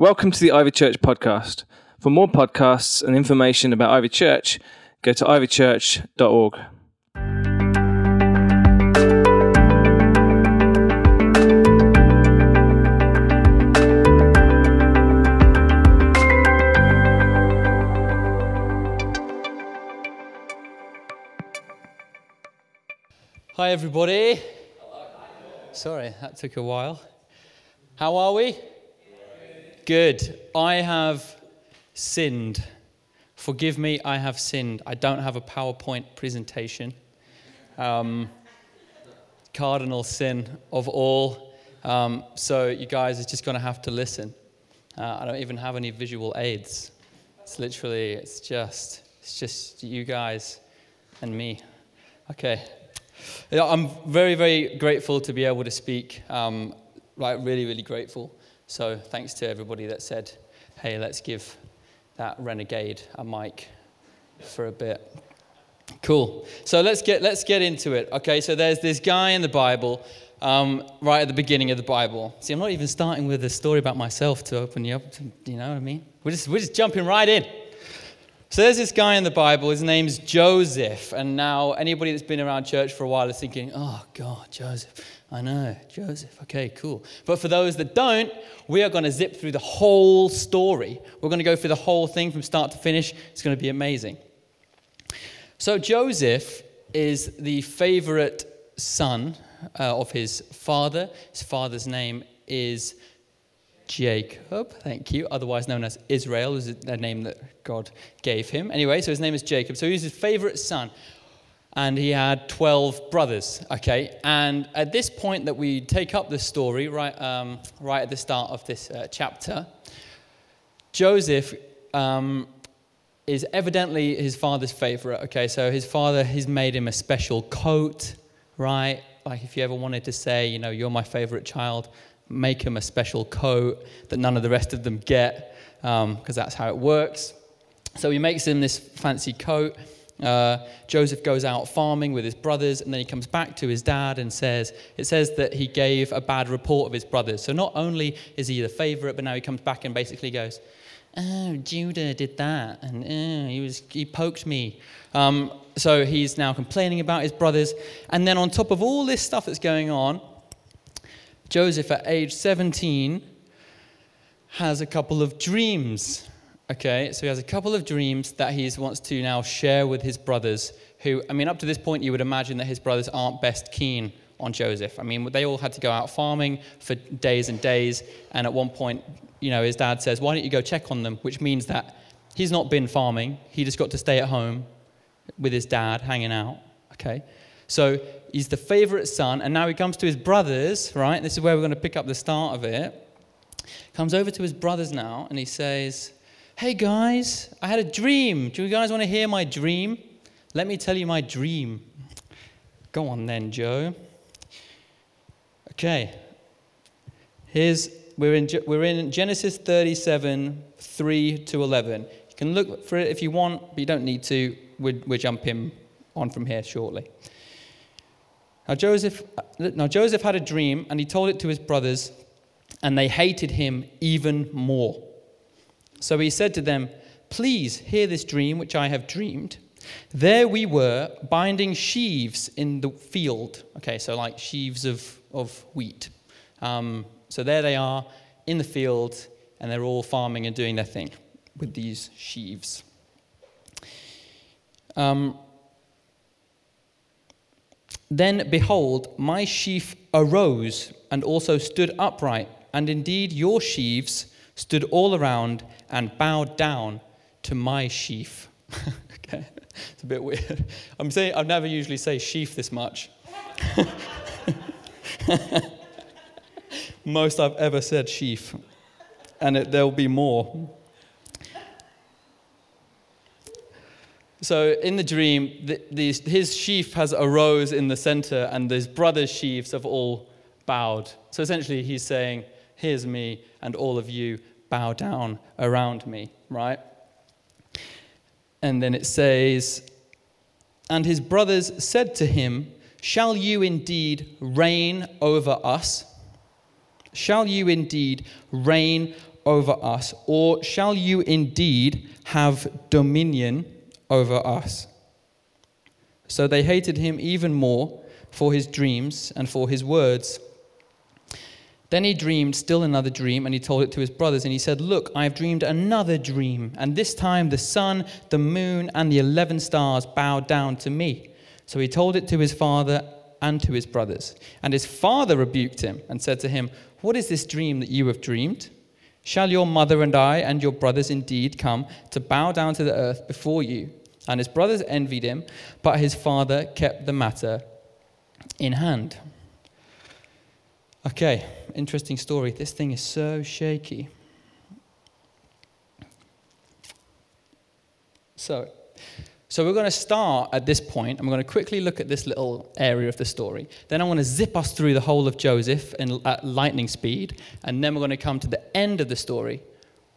Welcome to the Ivy Church podcast. For more podcasts and information about Ivy Church, go to ivychurch.org. Hi, everybody. Sorry, that took a while. How are we? Good. I have sinned. Forgive me, I have sinned. I don't have a PowerPoint presentation. Um, cardinal sin of all. Um, so, you guys are just going to have to listen. Uh, I don't even have any visual aids. It's literally, it's just, it's just you guys and me. Okay. I'm very, very grateful to be able to speak. Um, like, really, really grateful. So, thanks to everybody that said, hey, let's give that renegade a mic for a bit. Cool. So let's get let's get into it. Okay. So there's this guy in the Bible, um, right at the beginning of the Bible. See, I'm not even starting with a story about myself to open you up. To, you know what I mean? We're just we're just jumping right in. So there's this guy in the Bible, his name's Joseph. And now anybody that's been around church for a while is thinking, oh, God, Joseph. I know, Joseph. Okay, cool. But for those that don't, we are going to zip through the whole story. We're going to go through the whole thing from start to finish. It's going to be amazing. So Joseph is the favorite son uh, of his father. His father's name is Jacob, thank you, otherwise known as Israel, is a name that God gave him. Anyway, so his name is Jacob. So he's his favorite son. And he had 12 brothers, okay? And at this point that we take up the story, right, um, right at the start of this uh, chapter, Joseph um, is evidently his father's favorite, okay? So his father has made him a special coat, right? Like if you ever wanted to say, you know, you're my favorite child, make him a special coat that none of the rest of them get, because um, that's how it works. So he makes him this fancy coat. Uh, Joseph goes out farming with his brothers, and then he comes back to his dad and says, It says that he gave a bad report of his brothers. So not only is he the favorite, but now he comes back and basically goes, Oh, Judah did that, and oh, he, was, he poked me. Um, so he's now complaining about his brothers. And then on top of all this stuff that's going on, Joseph, at age 17, has a couple of dreams. Okay, so he has a couple of dreams that he wants to now share with his brothers, who, I mean, up to this point, you would imagine that his brothers aren't best keen on Joseph. I mean, they all had to go out farming for days and days, and at one point, you know, his dad says, Why don't you go check on them? Which means that he's not been farming, he just got to stay at home with his dad, hanging out. Okay, so he's the favorite son, and now he comes to his brothers, right? This is where we're going to pick up the start of it. Comes over to his brothers now, and he says, Hey guys, I had a dream. Do you guys want to hear my dream? Let me tell you my dream. Go on then, Joe. Okay. Here's we're in we're in Genesis 37, 3 to 11. You can look for it if you want, but you don't need to. We're, we're jumping on from here shortly. Now Joseph, now Joseph had a dream and he told it to his brothers, and they hated him even more. So he said to them, Please hear this dream which I have dreamed. There we were binding sheaves in the field. Okay, so like sheaves of, of wheat. Um, so there they are in the field, and they're all farming and doing their thing with these sheaves. Um, then behold, my sheaf arose and also stood upright, and indeed your sheaves stood all around and bowed down to my sheaf. okay, it's a bit weird. I'm saying I never usually say sheaf this much. Most I've ever said sheaf, and it, there'll be more. So in the dream, the, the, his sheaf has arose in the center, and his brother's sheaves have all bowed. So essentially, he's saying, "Here's me, and all of you bow down around me." Right? And then it says, "And his brothers said to him, Shall you indeed reign over us? Shall you indeed reign over us? Or shall you indeed have dominion over us? So they hated him even more for his dreams and for his words. Then he dreamed still another dream, and he told it to his brothers. And he said, Look, I have dreamed another dream, and this time the sun, the moon, and the eleven stars bowed down to me. So he told it to his father and to his brothers. And his father rebuked him and said to him, What is this dream that you have dreamed? Shall your mother and I and your brothers indeed come to bow down to the earth before you? And his brothers envied him, but his father kept the matter in hand. Okay, interesting story. This thing is so shaky. So, so we're going to start at this point. I'm going to quickly look at this little area of the story. Then I want to zip us through the whole of Joseph in, at uh, lightning speed, and then we're going to come to the end of the story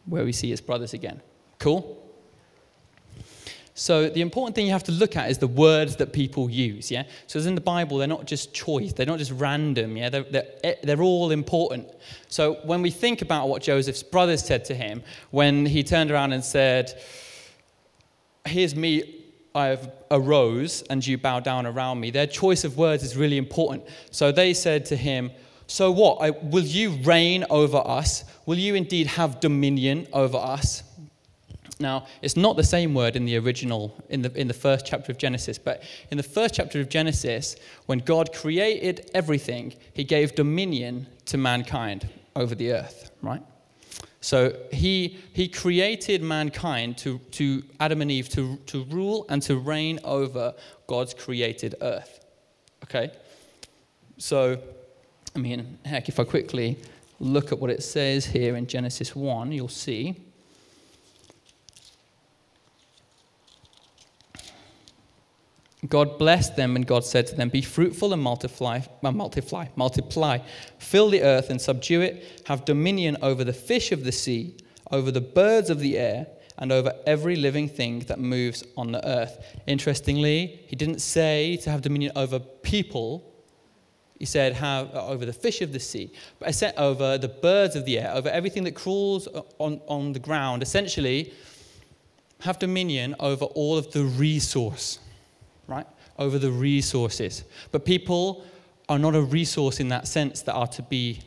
where we see his brothers again. Cool? So the important thing you have to look at is the words that people use, yeah? So as in the Bible, they're not just choice, they're not just random, yeah? They're, they're, eh, they're all important. So when we think about what Joseph's brothers said to him, when he turned around and said, here's me, I have arose and you bow down around me, their choice of words is really important. So they said to him, so what? Will you reign over us? Will you indeed have dominion over us? Now, it's not the same word in the original, in the, in the first chapter of Genesis, but in the first chapter of Genesis, when God created everything, he gave dominion to mankind over the earth, right? So he, he created mankind to, to Adam and Eve to, to rule and to reign over God's created earth. Okay? So, I mean, heck, if I quickly look at what it says here in Genesis 1, you'll see. God blessed them, and God said to them, Be fruitful and multiply, uh, multiply, multiply. Fill the earth and subdue it. Have dominion over the fish of the sea, over the birds of the air, and over every living thing that moves on the earth. Interestingly, he didn't say to have dominion over people. He said, have uh, over the fish of the sea, but I said over the birds of the air, over everything that crawls on, on the ground. Essentially, have dominion over all of the resource right? Over the resources. But people are not a resource in that sense that are to be.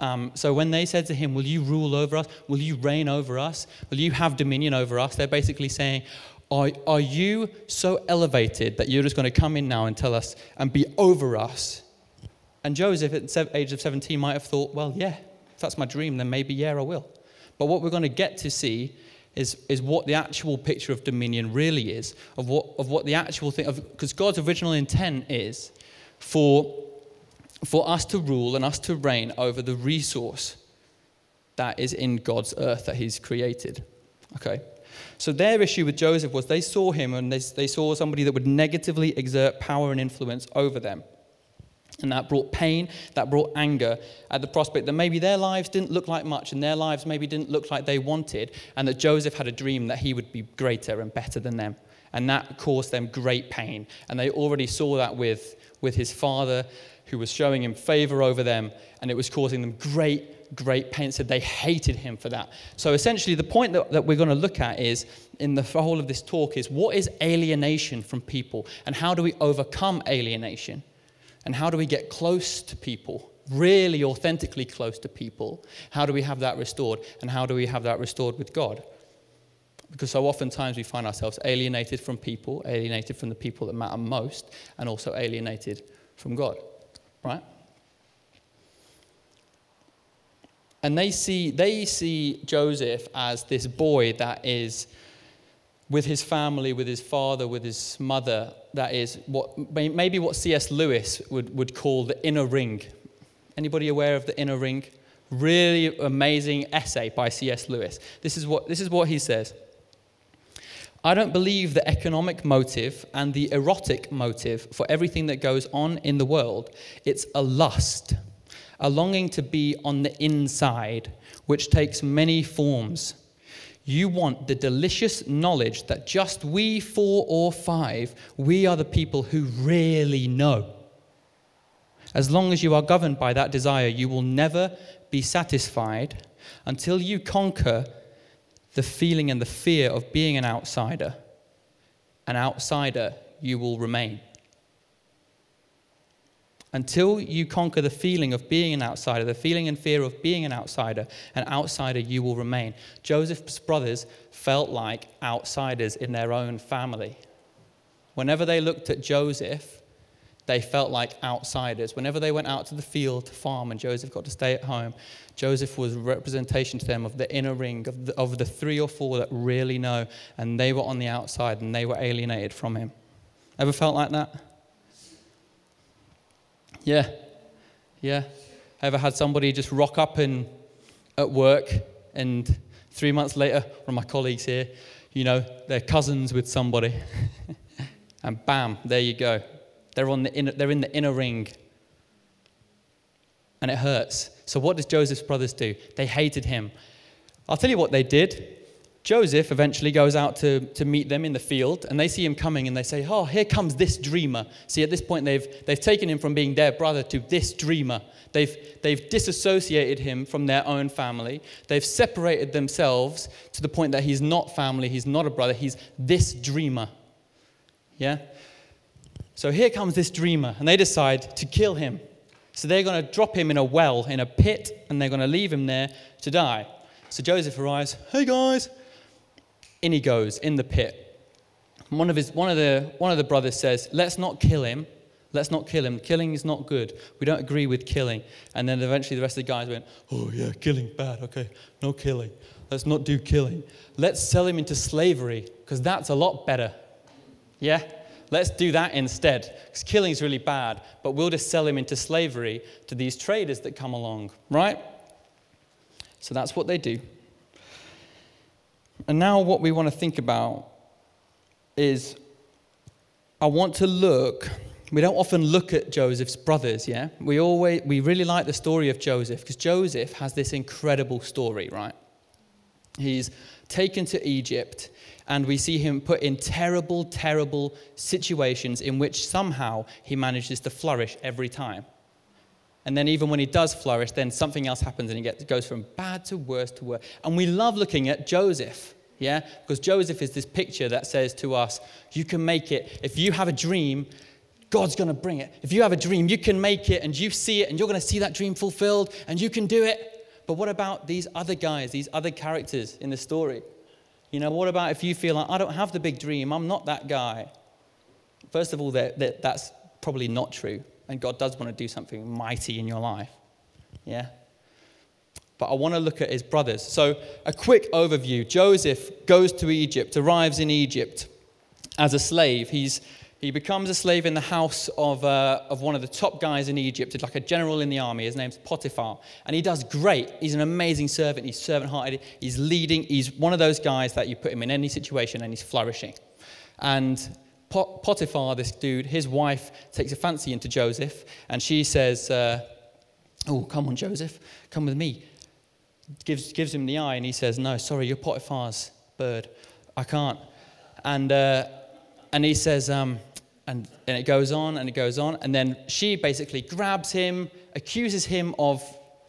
Um, so when they said to him, Will you rule over us? Will you reign over us? Will you have dominion over us? They're basically saying, Are, are you so elevated that you're just going to come in now and tell us and be over us? And Joseph, at the age of 17, might have thought, Well, yeah, if that's my dream, then maybe, yeah, I will. But what we're going to get to see is, is what the actual picture of dominion really is, of what, of what the actual thing, because God's original intent is for, for us to rule and us to reign over the resource that is in God's earth that He's created. Okay? So their issue with Joseph was they saw him and they, they saw somebody that would negatively exert power and influence over them. And that brought pain, that brought anger at the prospect that maybe their lives didn't look like much and their lives maybe didn't look like they wanted, and that Joseph had a dream that he would be greater and better than them. And that caused them great pain. And they already saw that with, with his father, who was showing him favor over them, and it was causing them great, great pain. So they hated him for that. So essentially, the point that, that we're going to look at is in the whole of this talk is what is alienation from people, and how do we overcome alienation? And how do we get close to people, really authentically close to people? How do we have that restored? And how do we have that restored with God? Because so oftentimes we find ourselves alienated from people, alienated from the people that matter most, and also alienated from God, right? And they see, they see Joseph as this boy that is with his family, with his father, with his mother, that is what maybe what C.S. Lewis would, would call the inner ring. Anybody aware of the inner ring? Really amazing essay by C.S. Lewis. This is what, this is what he says. I don't believe the economic motive and the erotic motive for everything that goes on in the world. It's a lust, a longing to be on the inside, which takes many forms you want the delicious knowledge that just we four or five, we are the people who really know. As long as you are governed by that desire, you will never be satisfied, until you conquer the feeling and the fear of being an outsider, an outsider you will remain. Until you conquer the feeling of being an outsider, the feeling and fear of being an outsider, an outsider you will remain. Joseph's brothers felt like outsiders in their own family. Whenever they looked at Joseph, they felt like outsiders. Whenever they went out to the field to farm and Joseph got to stay at home, Joseph was a representation to them of the inner ring, of the, of the three or four that really know, and they were on the outside and they were alienated from him. Ever felt like that? Yeah. Yeah. Ever had somebody just rock up in, at work and three months later, one of my colleagues here, you know, they're cousins with somebody. and bam, there you go. They're, on the inner, they're in the inner ring. And it hurts. So, what does Joseph's brothers do? They hated him. I'll tell you what they did. Joseph eventually goes out to, to meet them in the field, and they see him coming and they say, Oh, here comes this dreamer. See, at this point, they've, they've taken him from being their brother to this dreamer. They've, they've disassociated him from their own family. They've separated themselves to the point that he's not family, he's not a brother, he's this dreamer. Yeah? So here comes this dreamer, and they decide to kill him. So they're going to drop him in a well, in a pit, and they're going to leave him there to die. So Joseph arrives, hey guys. In he goes, in the pit. One of, his, one, of the, one of the brothers says, let's not kill him. Let's not kill him. Killing is not good. We don't agree with killing. And then eventually the rest of the guys went, oh yeah, killing, bad. Okay, no killing. Let's not do killing. Let's sell him into slavery, because that's a lot better. Yeah? Let's do that instead. Because killing is really bad, but we'll just sell him into slavery to these traders that come along, right? So that's what they do. And now, what we want to think about is I want to look. We don't often look at Joseph's brothers, yeah? We always we really like the story of Joseph because Joseph has this incredible story, right? He's taken to Egypt and we see him put in terrible, terrible situations in which somehow he manages to flourish every time. And then, even when he does flourish, then something else happens and he gets, goes from bad to worse to worse. And we love looking at Joseph, yeah? Because Joseph is this picture that says to us, you can make it. If you have a dream, God's going to bring it. If you have a dream, you can make it and you see it and you're going to see that dream fulfilled and you can do it. But what about these other guys, these other characters in the story? You know, what about if you feel like, I don't have the big dream, I'm not that guy? First of all, that, that, that's probably not true. And God does want to do something mighty in your life. Yeah? But I want to look at his brothers. So, a quick overview Joseph goes to Egypt, arrives in Egypt as a slave. He's he becomes a slave in the house of, uh, of one of the top guys in Egypt, like a general in the army. His name's Potiphar. And he does great. He's an amazing servant. He's servant hearted. He's leading. He's one of those guys that you put him in any situation and he's flourishing. And Potiphar, this dude, his wife takes a fancy into Joseph and she says, uh, Oh, come on, Joseph, come with me. Gives, gives him the eye and he says, No, sorry, you're Potiphar's bird. I can't. And, uh, and he says, um, and, and it goes on and it goes on. And then she basically grabs him, accuses him of,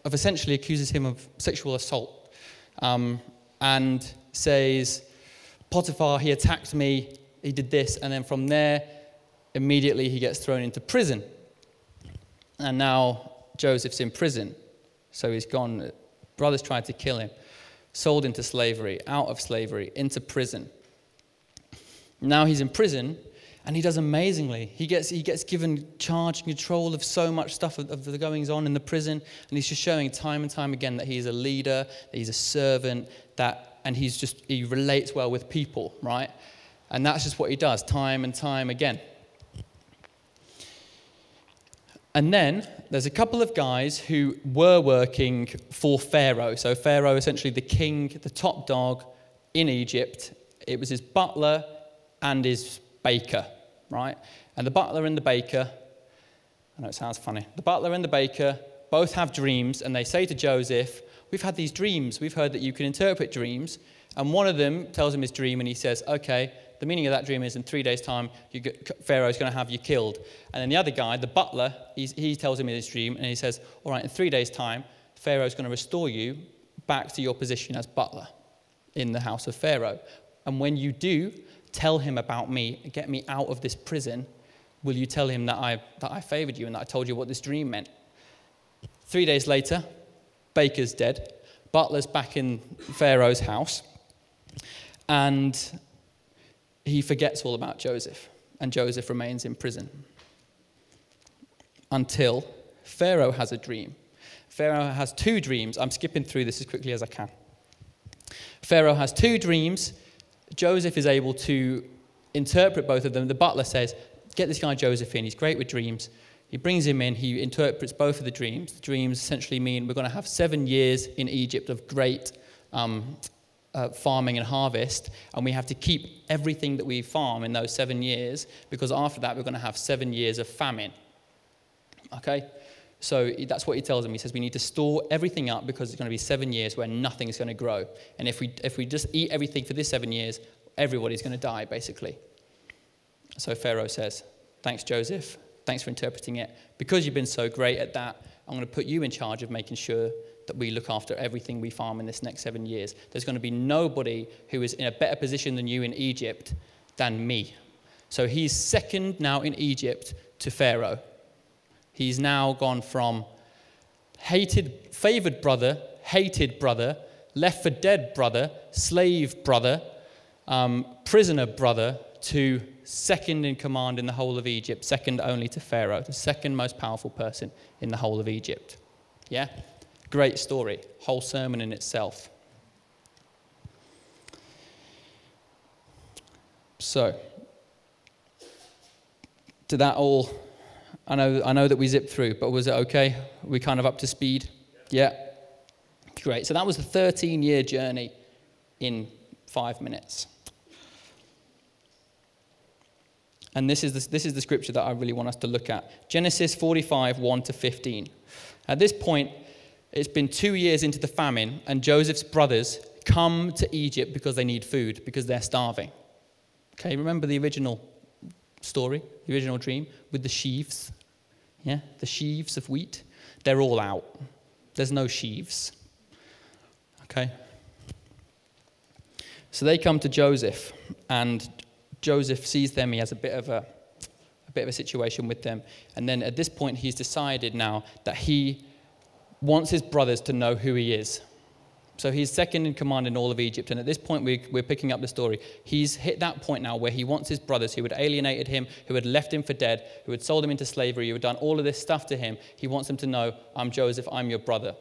of essentially accuses him of sexual assault, um, and says, Potiphar, he attacked me, he did this. And then from there, immediately he gets thrown into prison. And now Joseph's in prison. So he's gone. Brothers tried to kill him, sold into slavery, out of slavery, into prison. Now he's in prison and he does amazingly. He gets, he gets given charge and control of so much stuff of, of the goings on in the prison. And he's just showing time and time again that he's a leader, that he's a servant, that, and he's just, he relates well with people, right? And that's just what he does time and time again. And then there's a couple of guys who were working for Pharaoh. So, Pharaoh, essentially the king, the top dog in Egypt, it was his butler and his baker right? And the butler and the baker, I know it sounds funny, the butler and the baker both have dreams, and they say to Joseph, We've had these dreams. We've heard that you can interpret dreams. And one of them tells him his dream, and he says, Okay, the meaning of that dream is in three days' time, get, Pharaoh's going to have you killed. And then the other guy, the butler, he tells him in his dream, and he says, All right, in three days' time, Pharaoh's going to restore you back to your position as butler in the house of Pharaoh. And when you do, tell him about me, get me out of this prison. Will you tell him that I, that I favored you and that I told you what this dream meant? Three days later, Baker's dead. Butler's back in Pharaoh's house. And he forgets all about Joseph. And Joseph remains in prison until Pharaoh has a dream. Pharaoh has two dreams. I'm skipping through this as quickly as I can. Pharaoh has two dreams. Joseph is able to interpret both of them. The butler says, Get this guy Joseph in. He's great with dreams. He brings him in. He interprets both of the dreams. The dreams essentially mean we're going to have seven years in Egypt of great um, uh, farming and harvest, and we have to keep everything that we farm in those seven years because after that we're going to have seven years of famine. Okay? So that's what he tells them. He says we need to store everything up because it's going to be seven years where nothing is going to grow. And if we, if we just eat everything for this seven years, everybody's going to die, basically. So Pharaoh says, Thanks, Joseph. Thanks for interpreting it. Because you've been so great at that, I'm going to put you in charge of making sure that we look after everything we farm in this next seven years. There's going to be nobody who is in a better position than you in Egypt than me. So he's second now in Egypt to Pharaoh. He's now gone from hated, favored brother, hated brother, left for dead brother, slave brother, um, prisoner brother, to second in command in the whole of Egypt, second only to Pharaoh, the second most powerful person in the whole of Egypt. Yeah? Great story, whole sermon in itself. So, did that all I know, I know that we zipped through, but was it okay? Are we kind of up to speed? Yeah. Great. So that was a 13 year journey in five minutes. And this is, the, this is the scripture that I really want us to look at Genesis 45, 1 to 15. At this point, it's been two years into the famine, and Joseph's brothers come to Egypt because they need food, because they're starving. Okay, remember the original story, the original dream, with the sheaves. Yeah, the sheaves of wheat, they're all out. There's no sheaves. Okay? So they come to Joseph, and Joseph sees them. He has a bit of a, a bit of a situation with them. And then at this point, he's decided now that he wants his brothers to know who he is. So he's second in command in all of Egypt. And at this point, we, are picking up the story. He's hit that point now where he wants his brothers who had alienated him, who had left him for dead, who had sold him into slavery, who had done all of this stuff to him. He wants them to know, I'm Joseph, I'm your brother.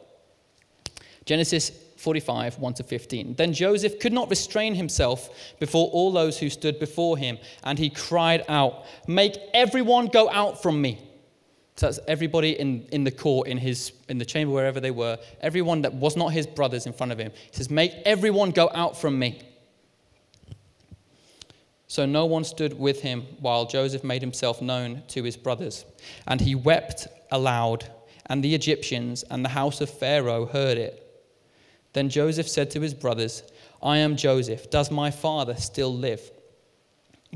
Genesis 45, 1 to 15. Then Joseph could not restrain himself before all those who stood before him, and he cried out, Make everyone go out from me. So that's everybody in, in the court, in, his, in the chamber, wherever they were, everyone that was not his brothers in front of him. He says, Make everyone go out from me. So no one stood with him while Joseph made himself known to his brothers. And he wept aloud, and the Egyptians and the house of Pharaoh heard it. Then Joseph said to his brothers, I am Joseph. Does my father still live?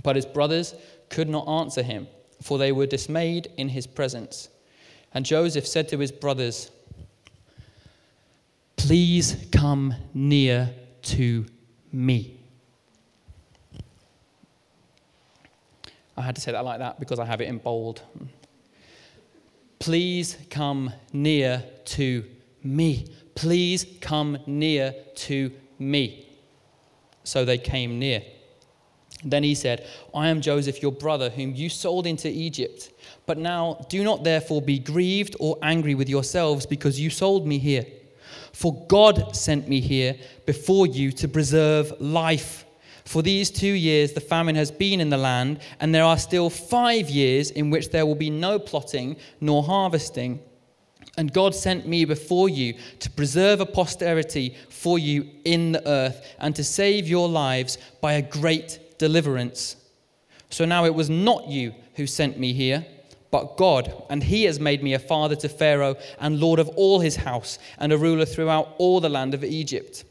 But his brothers could not answer him for they were dismayed in his presence. And Joseph said to his brothers, Please come near to me. I had to say that like that because I have it in bold. Please come near to me. Please come near to me. So they came near. Then he said, I am Joseph, your brother, whom you sold into Egypt. But now do not therefore be grieved or angry with yourselves because you sold me here. For God sent me here before you to preserve life. For these two years the famine has been in the land, and there are still five years in which there will be no plotting nor harvesting. And God sent me before you to preserve a posterity for you in the earth, and to save your lives by a great deliverance. So now it was not you who sent me here, but God, and he has made me a father to Pharaoh and lord of all his house and a ruler throughout all the land of Egypt.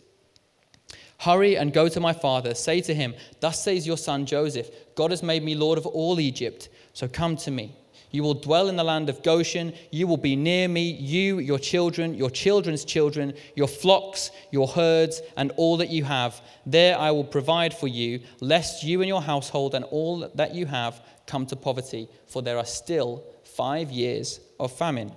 Hurry and go to my father. Say to him, Thus says your son Joseph, God has made me lord of all Egypt. So come to me. You will dwell in the land of Goshen. You will be near me, you, your children, your children's children, your flocks, your herds, and all that you have. There I will provide for you, lest you and your household and all that you have come to poverty, for there are still five years of famine.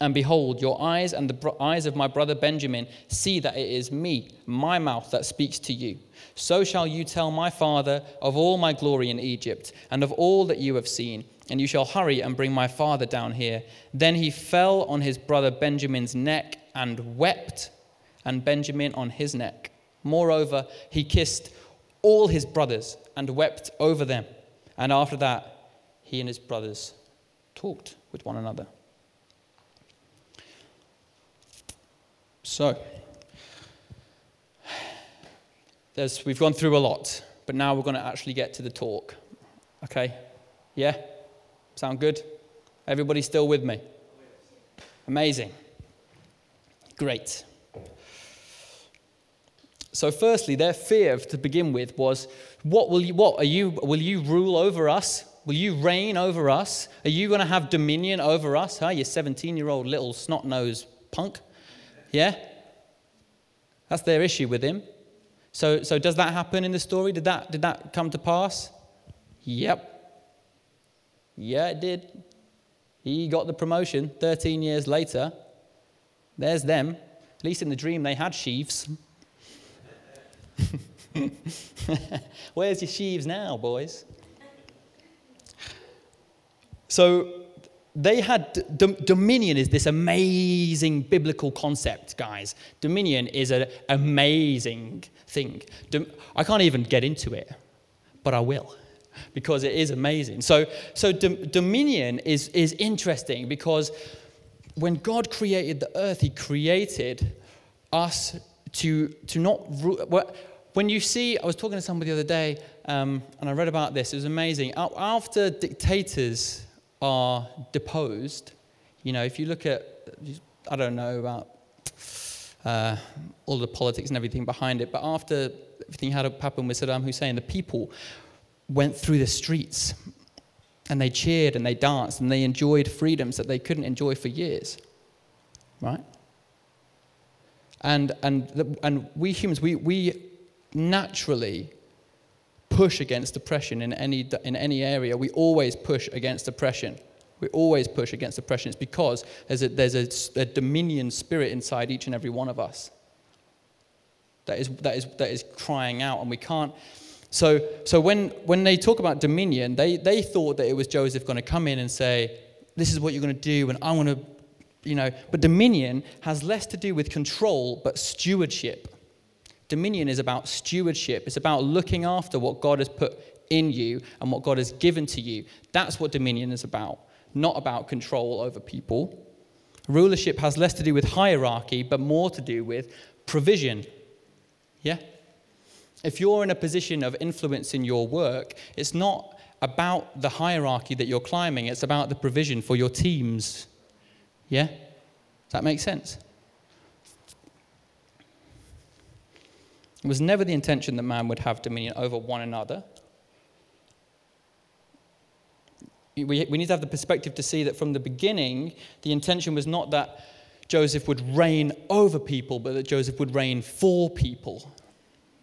And behold, your eyes and the eyes of my brother Benjamin see that it is me, my mouth, that speaks to you. So shall you tell my father of all my glory in Egypt, and of all that you have seen, and you shall hurry and bring my father down here. Then he fell on his brother Benjamin's neck and wept, and Benjamin on his neck. Moreover, he kissed all his brothers and wept over them. And after that, he and his brothers talked with one another. So, we've gone through a lot, but now we're going to actually get to the talk. Okay? Yeah? Sound good? Everybody still with me? Amazing. Great. So, firstly, their fear to begin with was, "What will you? What are you? Will you rule over us? Will you reign over us? Are you going to have dominion over us? Huh? You 17-year-old little snot-nosed punk." Yeah? That's their issue with him. So, so does that happen in the story? Did that, did that come to pass? Yep. Yeah, it did. He got the promotion 13 years later. There's them. At least in the dream, they had sheaves. Where's your sheaves now, boys? So, they had dominion is this amazing biblical concept guys dominion is an amazing thing i can't even get into it but i will because it is amazing. So so dom- dominion is is interesting because when god created the earth he created us to to not ru- when you see i was talking to somebody the other day um, and i read about this it was amazing. After dictators are deposed, you know, if you look at, I don't know about uh, all the politics and everything behind it, but after everything had happened with Saddam Hussein, the people went through the streets and they cheered and they danced and they enjoyed freedoms that they couldn't enjoy for years, right? And, and, and we humans, we, we naturally push against oppression in any, in any area. We always push against oppression. We always push against oppression. It's because there's a, there's a, a dominion spirit inside each and every one of us that is, that is, that is crying out, and we can't. So, so when, when they talk about dominion, they, they thought that it was Joseph going to come in and say, This is what you're going to do, and I want to, you know. But dominion has less to do with control, but stewardship. Dominion is about stewardship, it's about looking after what God has put in you and what God has given to you. That's what dominion is about, not about control over people. Rulership has less to do with hierarchy, but more to do with provision. Yeah? If you're in a position of influence in your work, it's not about the hierarchy that you're climbing, it's about the provision for your teams. Yeah? Does that make sense? It was never the intention that man would have dominion over one another. We, we need to have the perspective to see that from the beginning, the intention was not that Joseph would reign over people, but that Joseph would reign for people.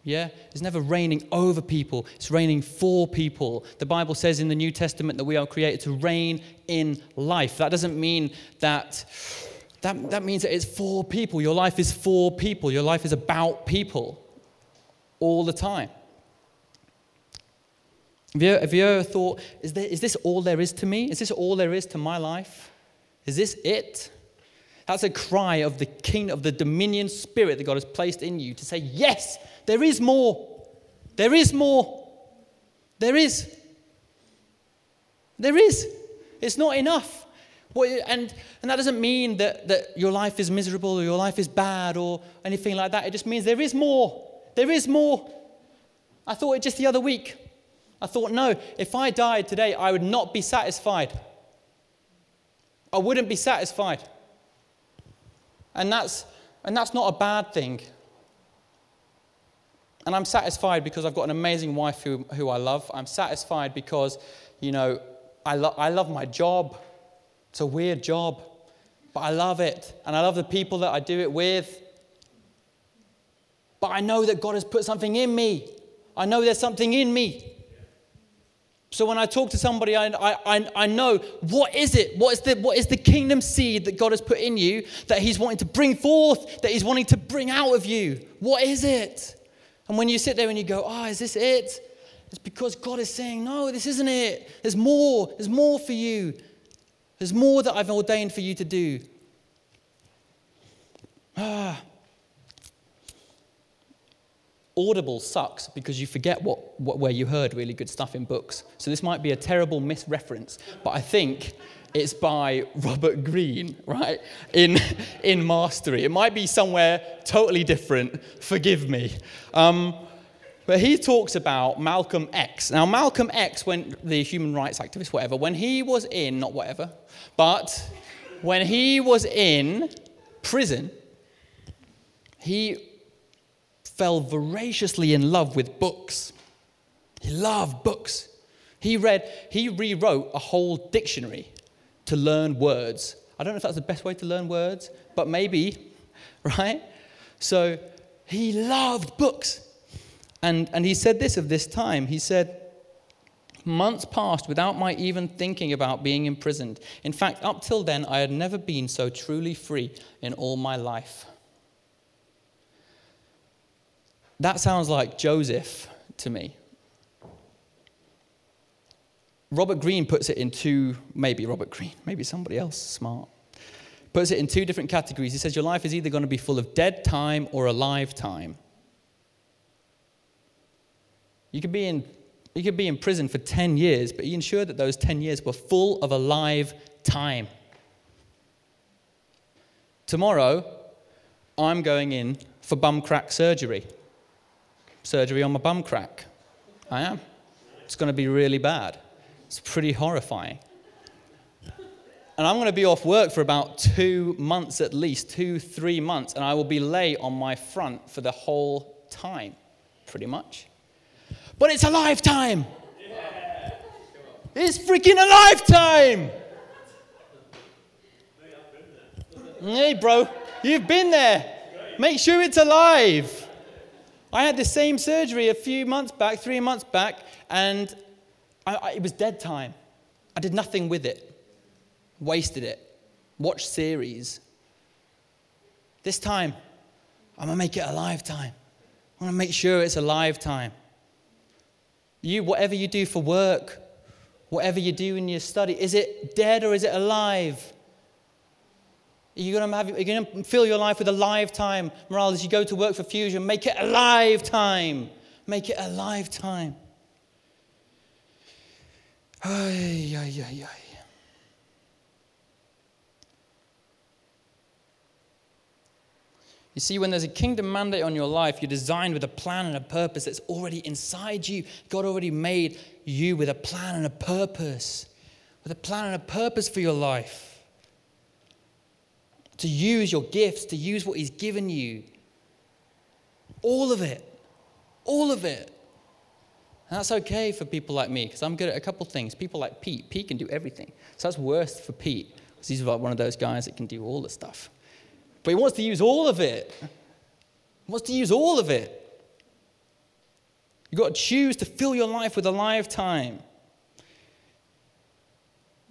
Yeah? It's never reigning over people, it's reigning for people. The Bible says in the New Testament that we are created to reign in life. That doesn't mean that. That, that means that it's for people. Your life is for people. Your life is about people all the time. Have you, have you ever thought, is, there, is this all there is to me? Is this all there is to my life? Is this it? That's a cry of the king, of the dominion spirit that God has placed in you to say, yes, there is more. There is more. There is. There is. It's not enough. And, and that doesn't mean that, that your life is miserable or your life is bad or anything like that. It just means there is more. There is more. I thought it just the other week. I thought, no, if I died today, I would not be satisfied. I wouldn't be satisfied. And that's, and that's not a bad thing. And I'm satisfied because I've got an amazing wife who, who I love. I'm satisfied because, you know, I, lo- I love my job. It's a weird job, but I love it. And I love the people that I do it with. But I know that God has put something in me. I know there's something in me. So when I talk to somebody, I, I, I know what is it? What is, the, what is the kingdom seed that God has put in you that He's wanting to bring forth, that He's wanting to bring out of you? What is it? And when you sit there and you go, oh, is this it? It's because God is saying, no, this isn't it. There's more. There's more for you. There's more that I've ordained for you to do. Ah. Audible sucks because you forget what, what, where you heard really good stuff in books. So this might be a terrible misreference, but I think it's by Robert Greene, right? In, in Mastery. It might be somewhere totally different. Forgive me. Um, but he talks about Malcolm X. Now, Malcolm X, when the human rights activist, whatever, when he was in, not whatever, but when he was in prison, he fell voraciously in love with books. He loved books. He read, he rewrote a whole dictionary to learn words. I don't know if that's the best way to learn words, but maybe, right? So he loved books. And, and he said this of this time. He said, Months passed without my even thinking about being imprisoned. In fact, up till then, I had never been so truly free in all my life. That sounds like Joseph to me. Robert Greene puts it in two, maybe Robert Greene, maybe somebody else smart, puts it in two different categories. He says your life is either going to be full of dead time or alive time. You could be in, you could be in prison for 10 years, but you ensure that those 10 years were full of alive time. Tomorrow, I'm going in for bum crack surgery surgery on my bum crack. I am. It's going to be really bad. It's pretty horrifying. And I'm going to be off work for about two months at least, two, three months, and I will be lay on my front for the whole time, pretty much. But it's alive time. It's freaking alive time. Hey, bro, you've been there. Make sure it's alive. I had the same surgery a few months back, three months back, and I, I, it was dead time. I did nothing with it, wasted it, watched series. This time, I'm gonna make it alive time. I'm gonna make sure it's alive time. You, whatever you do for work, whatever you do in your study, is it dead or is it alive? Are you going to, have, you going to fill your life with alive time morale as you go to work for Fusion? Make it alive time. Make it alive time. Ay, ay, ay, ay. You see, when there's a kingdom mandate on your life, you're designed with a plan and a purpose that's already inside you. God already made you with a plan and a purpose, with a plan and a purpose for your life to use your gifts, to use what He's given you. All of it. All of it. And that's okay for people like me because I'm good at a couple things. People like Pete. Pete can do everything. So that's worse for Pete because he's like one of those guys that can do all the stuff. But he wants to use all of it. He wants to use all of it. You've got to choose to fill your life with alive time.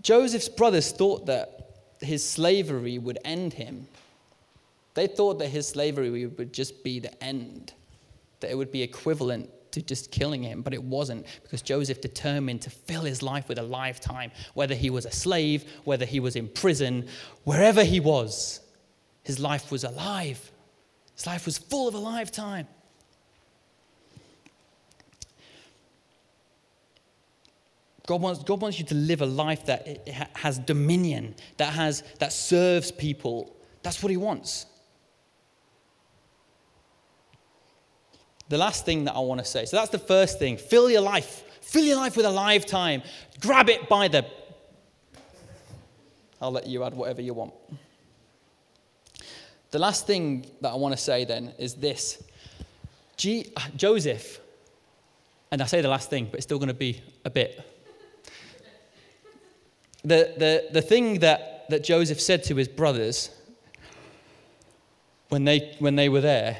Joseph's brothers thought that his slavery would end him. They thought that his slavery would just be the end, that it would be equivalent to just killing him, but it wasn't because Joseph determined to fill his life with alive time, whether he was a slave, whether he was in prison, wherever he was. His life was alive. His life was full of alive time. God wants, God wants you to live a life that has dominion, that, has, that serves people. That's what He wants. The last thing that I want to say so that's the first thing fill your life, fill your life with alive time. Grab it by the. I'll let you add whatever you want. The last thing that I want to say then is this G- Joseph, and I say the last thing, but it's still going to be a bit the, the, the thing that, that Joseph said to his brothers when they, when they were there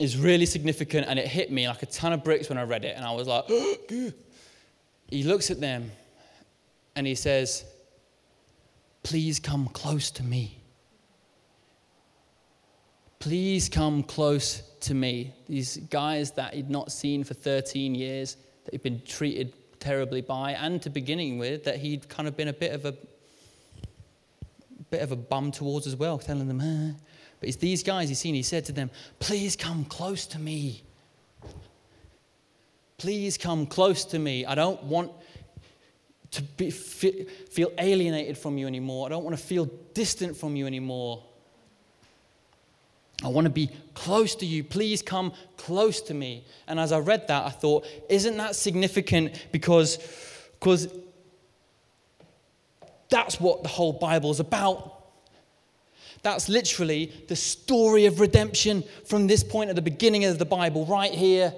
is really significant and it hit me like a ton of bricks when I read it. And I was like, he looks at them and he says, Please come close to me. Please come close to me. These guys that he'd not seen for 13 years, that he'd been treated terribly by, and to beginning with, that he'd kind of been a bit of a bit of a bum towards as well, telling them, ah. but it's these guys he's seen. He said to them, Please come close to me. Please come close to me. I don't want to be, feel alienated from you anymore. I don't want to feel distant from you anymore. I want to be close to you. Please come close to me. And as I read that, I thought, isn't that significant? Because, because that's what the whole Bible is about. That's literally the story of redemption from this point at the beginning of the Bible, right here,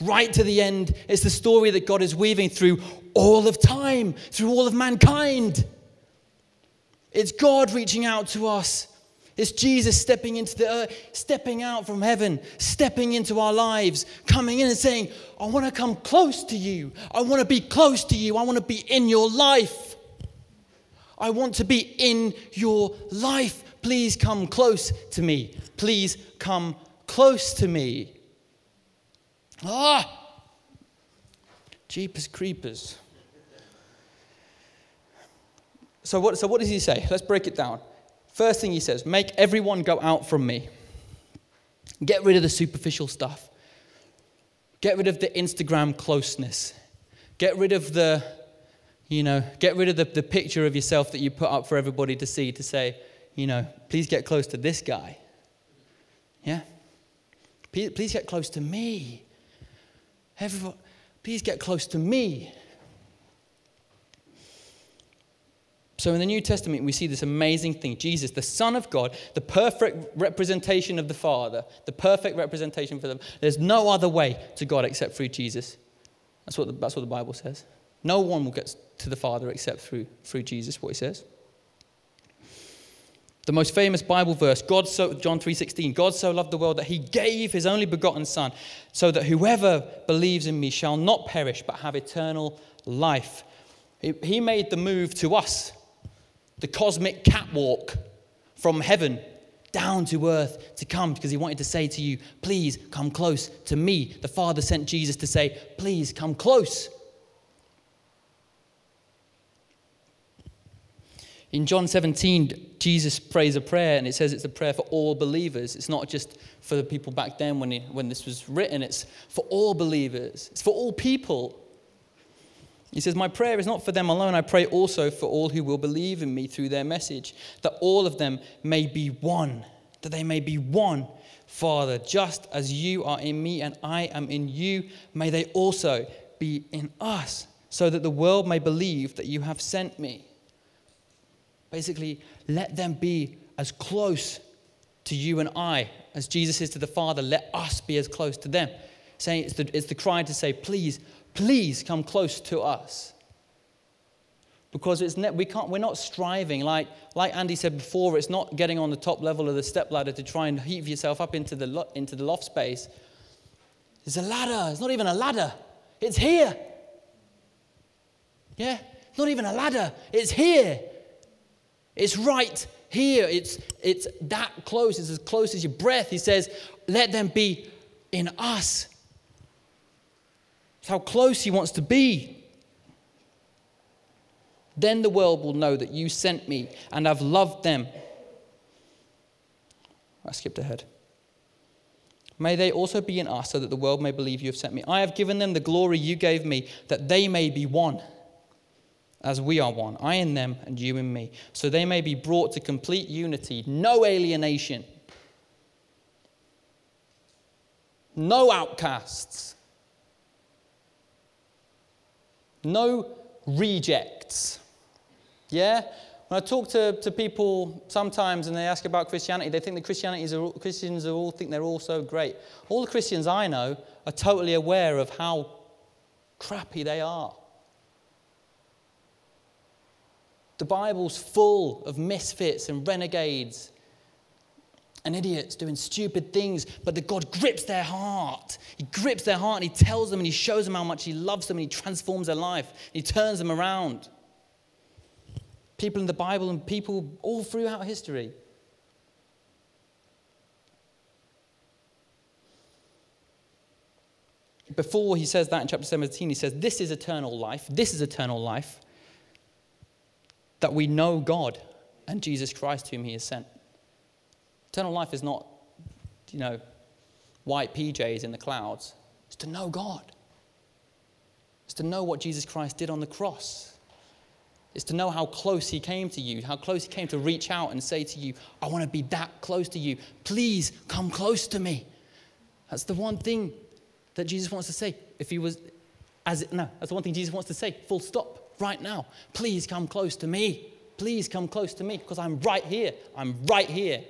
right to the end. It's the story that God is weaving through all of time, through all of mankind. It's God reaching out to us. It's Jesus stepping into the earth, stepping out from heaven, stepping into our lives, coming in and saying, I want to come close to you. I want to be close to you. I want to be in your life. I want to be in your life. Please come close to me. Please come close to me. Ah! Jeepers creepers. So what, so what does he say? Let's break it down. First thing he says, make everyone go out from me. Get rid of the superficial stuff. Get rid of the Instagram closeness. Get rid of the, you know, get rid of the, the picture of yourself that you put up for everybody to see to say, you know, please get close to this guy. Yeah? Please, please get close to me. Everyone, please get close to me. So in the New Testament, we see this amazing thing Jesus, the Son of God, the perfect representation of the Father, the perfect representation for them. There's no other way to God except through Jesus. That's what the, that's what the Bible says. No one will get to the Father except through, through Jesus, what he says. The most famous Bible verse, God so, John 3:16, God so loved the world that he gave his only begotten son so that whoever believes in me shall not perish but have eternal life. He made the move to us the cosmic catwalk from heaven down to earth to come because he wanted to say to you, Please come close to me. The Father sent Jesus to say, Please come close. In John 17, Jesus prays a prayer, and it says it's a prayer for all believers. It's not just for the people back then when, he, when this was written, it's for all believers, it's for all people. He says, My prayer is not for them alone. I pray also for all who will believe in me through their message, that all of them may be one, that they may be one. Father, just as you are in me and I am in you, may they also be in us, so that the world may believe that you have sent me. Basically, let them be as close to you and I as Jesus is to the Father. Let us be as close to them. Saying it's the, it's the cry to say, please please come close to us. Because it's ne- we can't, we're not striving, like, like Andy said before, it's not getting on the top level of the step ladder to try and heave yourself up into the, lo- into the loft space. It's a ladder. It's not even a ladder. It's here. Yeah? It's not even a ladder. It's here. It's right here. It's, it's that close. It's as close as your breath. He says, let them be in us. It's how close he wants to be. Then the world will know that you sent me and have loved them. I skipped ahead. May they also be in us, so that the world may believe you have sent me. I have given them the glory you gave me, that they may be one, as we are one, I in them and you in me, so they may be brought to complete unity, no alienation, no outcasts No rejects. Yeah? When I talk to, to people sometimes and they ask about Christianity, they think that Christianity is a, Christians are all think they're all so great. All the Christians I know are totally aware of how crappy they are. The Bible's full of misfits and renegades and idiots doing stupid things, but the God grips their heart. He grips their heart and He tells them and He shows them how much He loves them and He transforms their life. He turns them around. People in the Bible and people all throughout history. Before he says that in chapter 17, he says, This is eternal life. This is eternal life. That we know God and Jesus Christ, whom he has sent. Eternal life is not, you know, white PJs in the clouds. It's to know God. It's to know what Jesus Christ did on the cross. It's to know how close he came to you, how close he came to reach out and say to you, I want to be that close to you. Please come close to me. That's the one thing that Jesus wants to say. If he was, as no, that's the one thing Jesus wants to say, full stop, right now. Please come close to me. Please come close to me because I'm right here. I'm right here.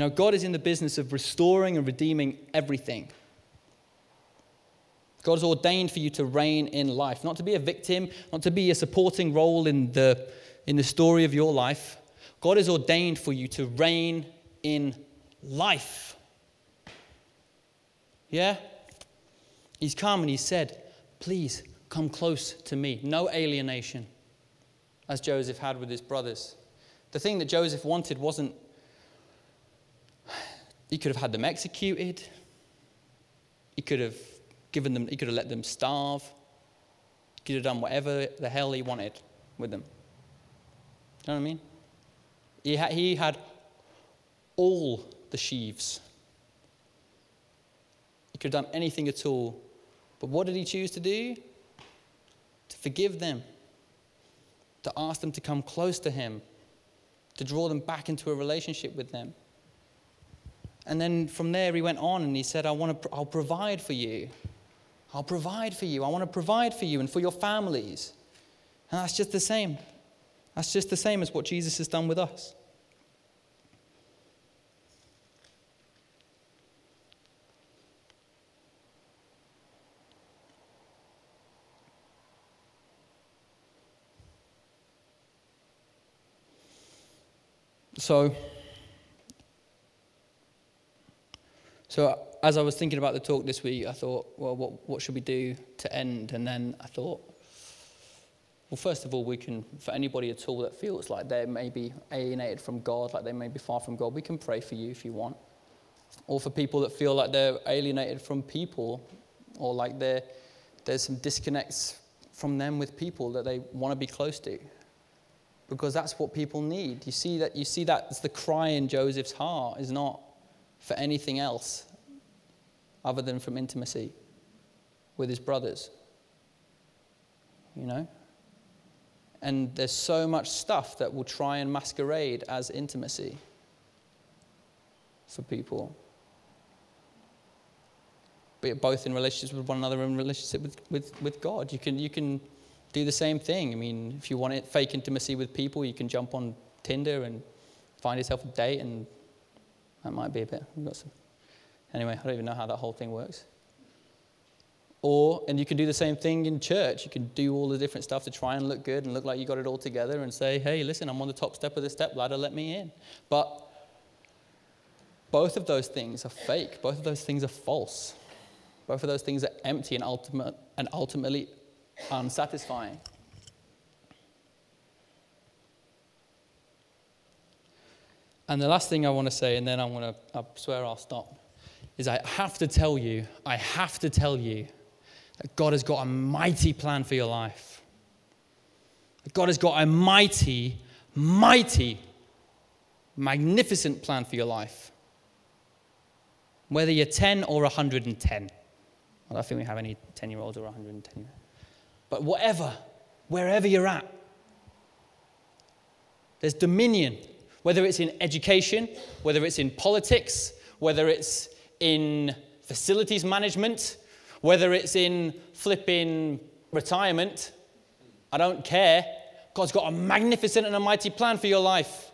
You know, God is in the business of restoring and redeeming everything. God has ordained for you to reign in life, not to be a victim, not to be a supporting role in the, in the story of your life. God has ordained for you to reign in life. Yeah? He's come and he said, Please come close to me. No alienation, as Joseph had with his brothers. The thing that Joseph wanted wasn't he could have had them executed. He could have given them, he could have let them starve. He could have done whatever the hell he wanted with them. You know what I mean? He had, he had all the sheaves. He could have done anything at all. But what did he choose to do? To forgive them, to ask them to come close to him, to draw them back into a relationship with them. And then from there, he went on and he said, I want to, I'll provide for you. I'll provide for you. I want to provide for you and for your families. And that's just the same. That's just the same as what Jesus has done with us. So, So as I was thinking about the talk this week, I thought, well, what, what should we do to end? And then I thought, well, first of all, we can, for anybody at all that feels like they may be alienated from God, like they may be far from God, we can pray for you if you want. Or for people that feel like they're alienated from people, or like there's some disconnects from them with people that they want to be close to. Because that's what people need. You see that you see that's the cry in Joseph's heart is not for anything else other than from intimacy with his brothers. You know? And there's so much stuff that will try and masquerade as intimacy for people. But both in relationships with one another and relationship with, with, with God. You can, you can do the same thing. I mean, if you want it, fake intimacy with people, you can jump on Tinder and find yourself a date and that might be a bit. We've got some. Anyway, I don't even know how that whole thing works. Or, and you can do the same thing in church. You can do all the different stuff to try and look good and look like you got it all together and say, hey, listen, I'm on the top step of the step ladder, let me in. But both of those things are fake. Both of those things are false. Both of those things are empty and, ultimate, and ultimately unsatisfying. And the last thing I want to say, and then I'm going to, I swear I'll stop, is I have to tell you, I have to tell you that God has got a mighty plan for your life. God has got a mighty, mighty, magnificent plan for your life. Whether you're 10 or 110. I don't think we have any 10 year olds or 110. But whatever, wherever you're at, there's dominion whether it's in education, whether it's in politics, whether it's in facilities management, whether it's in flipping retirement. I don't care. God's got a magnificent and a mighty plan for your life.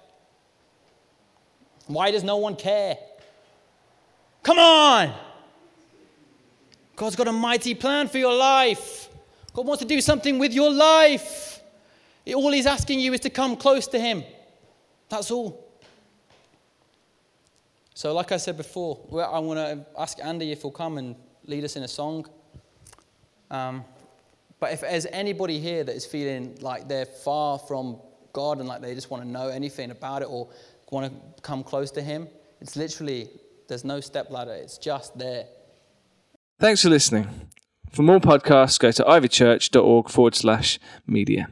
Why does no one care? Come on! God's got a mighty plan for your life. God wants to do something with your life. All He's asking you is to come close to Him. That's all. So, like I said before, I want to ask Andy if he'll come and lead us in a song. Um, but if there's anybody here that is feeling like they're far from God and like they just want to know anything about it or want to come close to Him, it's literally, there's no step ladder, it's just there. Thanks for listening. For more podcasts, go to ivychurch.org forward slash media.